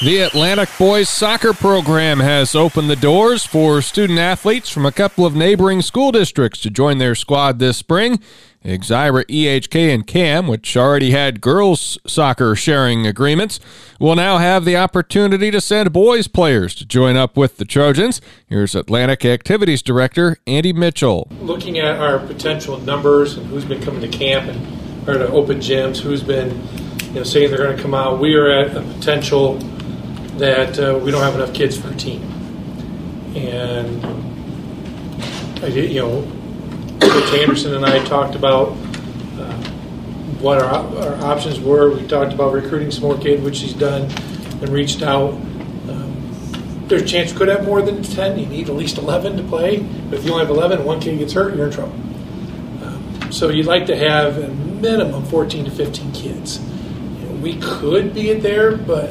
The Atlantic Boys Soccer Program has opened the doors for student athletes from a couple of neighboring school districts to join their squad this spring. Exira EHK and CAM, which already had girls soccer sharing agreements, will now have the opportunity to send boys players to join up with the Trojans. Here's Atlantic Activities Director Andy Mitchell. Looking at our potential numbers and who's been coming to camp and or to open gyms, who's been you know saying they're going to come out, we are at a potential that uh, we don't have enough kids for a team. And I did, you know, Coach Anderson and I talked about uh, what our, our options were. We talked about recruiting some more kids, which he's done, and reached out. Um, there's a chance we could have more than 10. You need at least 11 to play. But if you only have 11 and one kid gets hurt, you're in trouble. Um, so you'd like to have a minimum 14 to 15 kids. You know, we could be there, but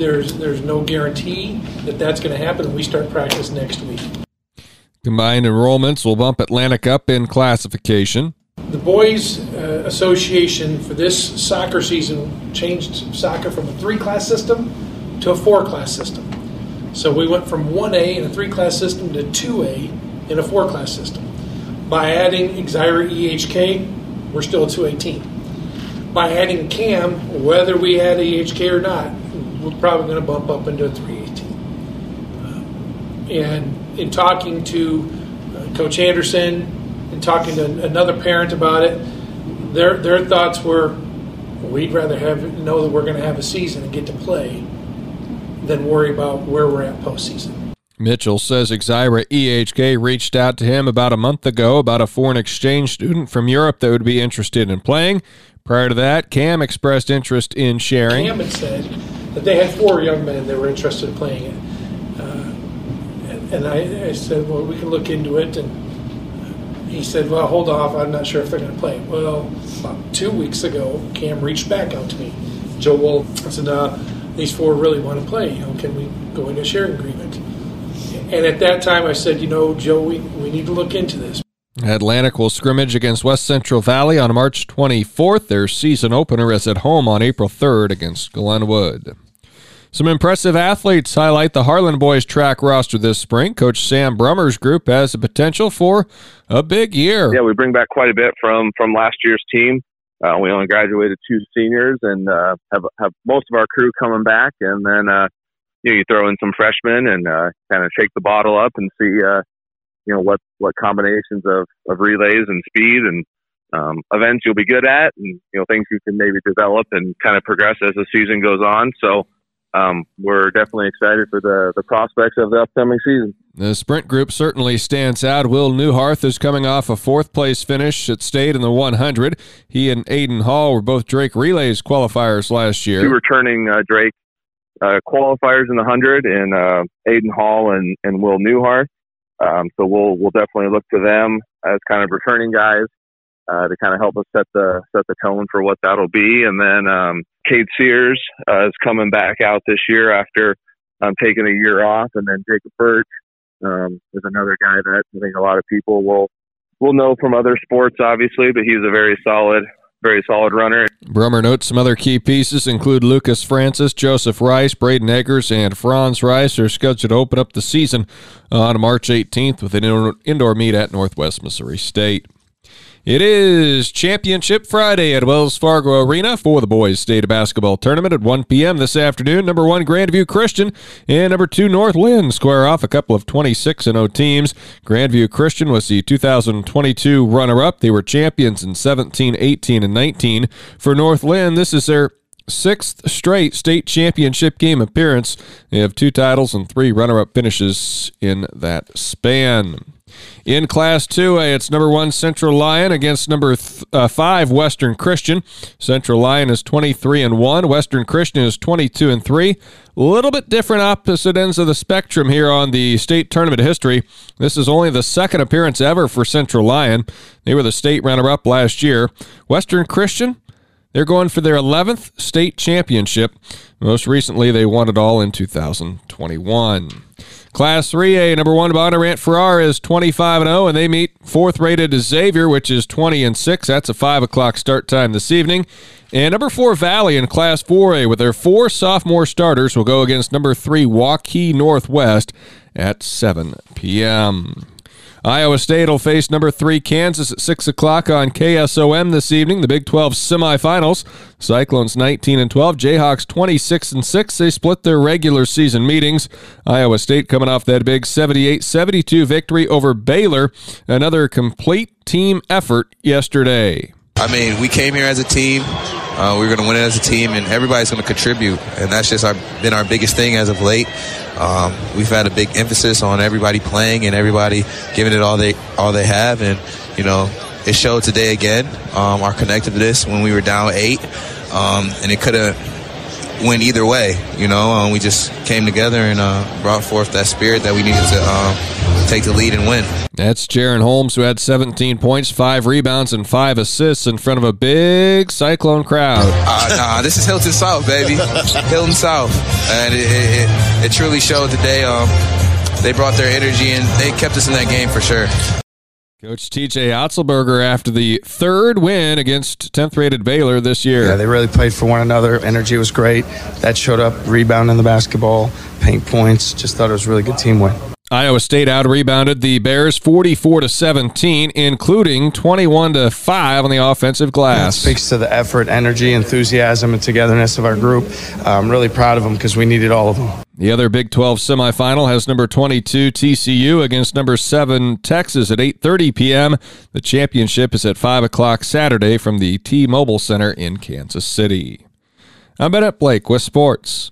there's there's no guarantee that that's going to happen, we start practice next week. Combined enrollments will bump Atlantic up in classification. The Boys uh, Association for this soccer season changed soccer from a three class system to a four class system. So we went from 1A in a three class system to 2A in a four class system. By adding Exira EHK, we're still a 2A team. By adding CAM, whether we add EHK or not, we're probably going to bump up into a 318. Uh, and in talking to uh, Coach Anderson and talking to another parent about it, their their thoughts were, we'd rather have know that we're going to have a season and get to play than worry about where we're at postseason. Mitchell says Exira EHK reached out to him about a month ago about a foreign exchange student from Europe that would be interested in playing. Prior to that, Cam expressed interest in sharing. Cam had said that they had four young men that were interested in playing it. Uh, and, I, I, said, well, we can look into it. And he said, well, hold off. I'm not sure if they're going to play. Well, about two weeks ago, Cam reached back out to me. Joe Wolf, I said, uh, these four really want to play. You know, can we go into a sharing agreement? And at that time, I said, you know, Joe, we, we need to look into this. Atlantic will scrimmage against West Central Valley on March 24th. Their season opener is at home on April 3rd against Glenwood. Some impressive athletes highlight the Harlan Boys track roster this spring. Coach Sam Brummer's group has the potential for a big year. Yeah, we bring back quite a bit from from last year's team. Uh, we only graduated two seniors and uh, have have most of our crew coming back, and then uh, you know you throw in some freshmen and uh, kind of shake the bottle up and see uh, you know what what combinations of, of relays and speed and um, events you'll be good at, and you know things you can maybe develop and kind of progress as the season goes on. So um, we're definitely excited for the the prospects of the upcoming season. The sprint group certainly stands out. Will Newharth is coming off a fourth place finish at state in the 100. He and Aiden Hall were both Drake Relays qualifiers last year. Two returning uh, Drake uh, qualifiers in the 100, and uh, Aiden Hall and, and Will Newharth. Um, so we'll we'll definitely look to them as kind of returning guys uh, to kind of help us set the set the tone for what that'll be. And then um, Cade Sears uh, is coming back out this year after um, taking a year off, and then Jacob Birch um, is another guy that I think a lot of people will will know from other sports, obviously, but he's a very solid very solid runner. Brummer notes some other key pieces include Lucas Francis, Joseph Rice, Braden Eggers, and Franz Rice are scheduled to open up the season on March 18th with an indoor meet at Northwest Missouri State. It is Championship Friday at Wells Fargo Arena for the Boys State Basketball Tournament at 1 p.m. this afternoon. Number one, Grandview Christian, and number two, North Linn square off a couple of 26 0 teams. Grandview Christian was the 2022 runner up. They were champions in 17, 18, and 19. For North Linn, this is their sixth straight state championship game appearance. They have two titles and three runner up finishes in that span. In Class 2A, it's number one Central Lyon against number th- uh, five Western Christian. Central Lyon is 23 and 1. Western Christian is 22 and 3. A little bit different opposite ends of the spectrum here on the state tournament history. This is only the second appearance ever for Central Lyon. They were the state runner up last year. Western Christian They're going for their 11th state championship. Most recently, they won it all in 2021. Class 3A, number one Bondurant-Farrar is 25 and 0, and they meet fourth rated Xavier, which is 20 and 6. That's a 5 o'clock start time this evening. And number four Valley in Class 4A, with their four sophomore starters, will go against number three Waukee Northwest at 7 p.m. Iowa State will face number three Kansas at six o'clock on KSOM this evening. The Big 12 semifinals. Cyclones 19 and 12, Jayhawks 26 and six. They split their regular season meetings. Iowa State coming off that big 78-72 victory over Baylor. Another complete team effort yesterday. I mean, we came here as a team. Uh, we are going to win it as a team, and everybody's going to contribute, and that's just our, been our biggest thing as of late. Um, we've had a big emphasis on everybody playing and everybody giving it all they all they have, and you know it showed today again. Um, our connectedness when we were down eight, um, and it could have went either way. You know, um, we just came together and uh, brought forth that spirit that we needed to um, take the lead and win. That's Jaren Holmes, who had 17 points, five rebounds, and five assists in front of a big Cyclone crowd. Uh, nah, this is Hilton South, baby. Hilton South. And it, it, it, truly showed today. Um, they brought their energy and they kept us in that game for sure. Coach TJ Otzelberger after the third win against 10th rated Baylor this year. Yeah, they really played for one another. Energy was great. That showed up, rebounding the basketball, paint points. Just thought it was a really good team win. Iowa State out rebounded the Bears 44 to 17, including 21 to 5 on the offensive glass. Yeah, speaks to the effort, energy, enthusiasm, and togetherness of our group. I'm really proud of them because we needed all of them. The other Big 12 semifinal has number 22 TCU against number 7 Texas at 8:30 p.m. The championship is at 5 o'clock Saturday from the T-Mobile Center in Kansas City. I'm Bennett Blake with sports.